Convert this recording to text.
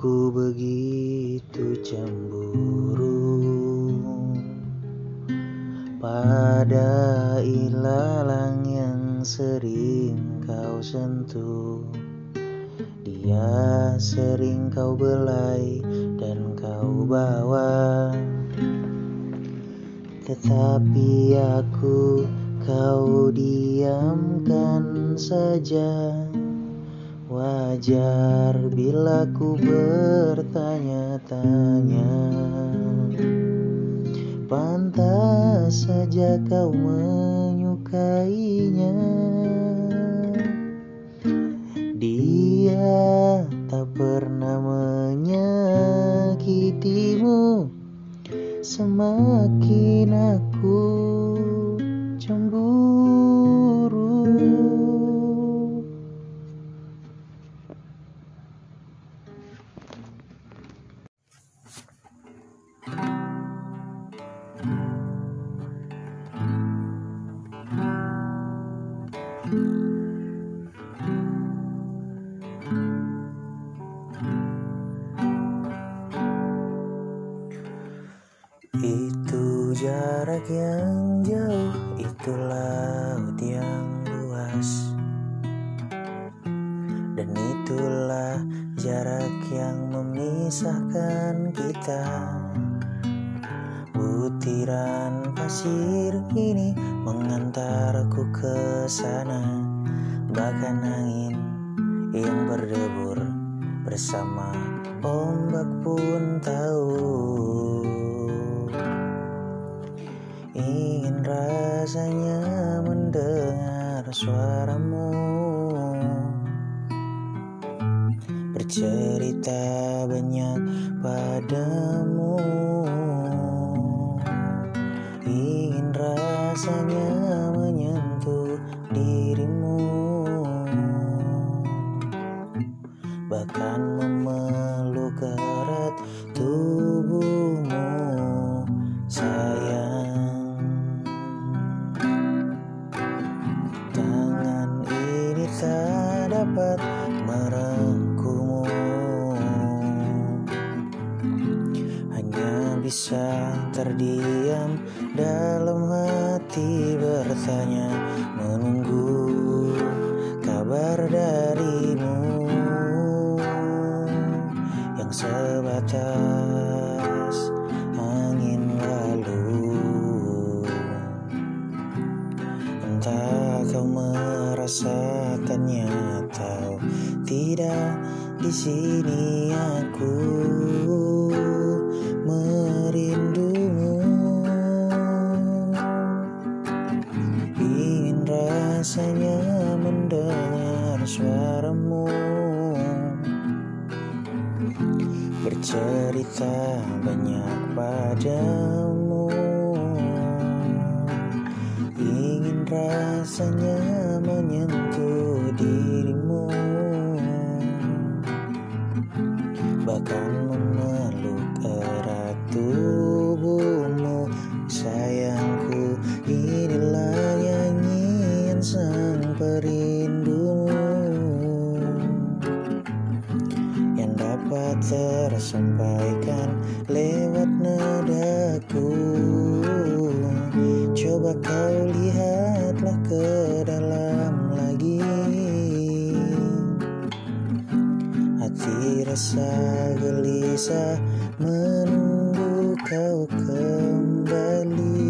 Aku begitu cemburu pada ilalang yang sering kau sentuh. Dia sering kau belai dan kau bawa, tetapi aku kau diamkan saja. Wajar bila ku bertanya-tanya. Pantas saja kau menyukainya. Dia tak pernah menyakitimu. Semakin aku jarak yang jauh, itu laut yang luas. Dan itulah jarak yang memisahkan kita. Butiran pasir ini mengantarku ke sana. Bahkan angin yang berdebur bersama ombak pun tahu rasanya mendengar suaramu. Bercerita banyak padamu. Ingin rasanya tak dapat merengkuhmu Hanya bisa terdiam dalam hati bertanya Menunggu di sini aku merindumu. Ingin rasanya mendengar suaramu. Bercerita banyak padamu. Ingin rasanya menyentuh sampaikan lewat nadaku. Coba kau lihatlah ke dalam lagi. Hati rasa gelisah menunggu kau kembali.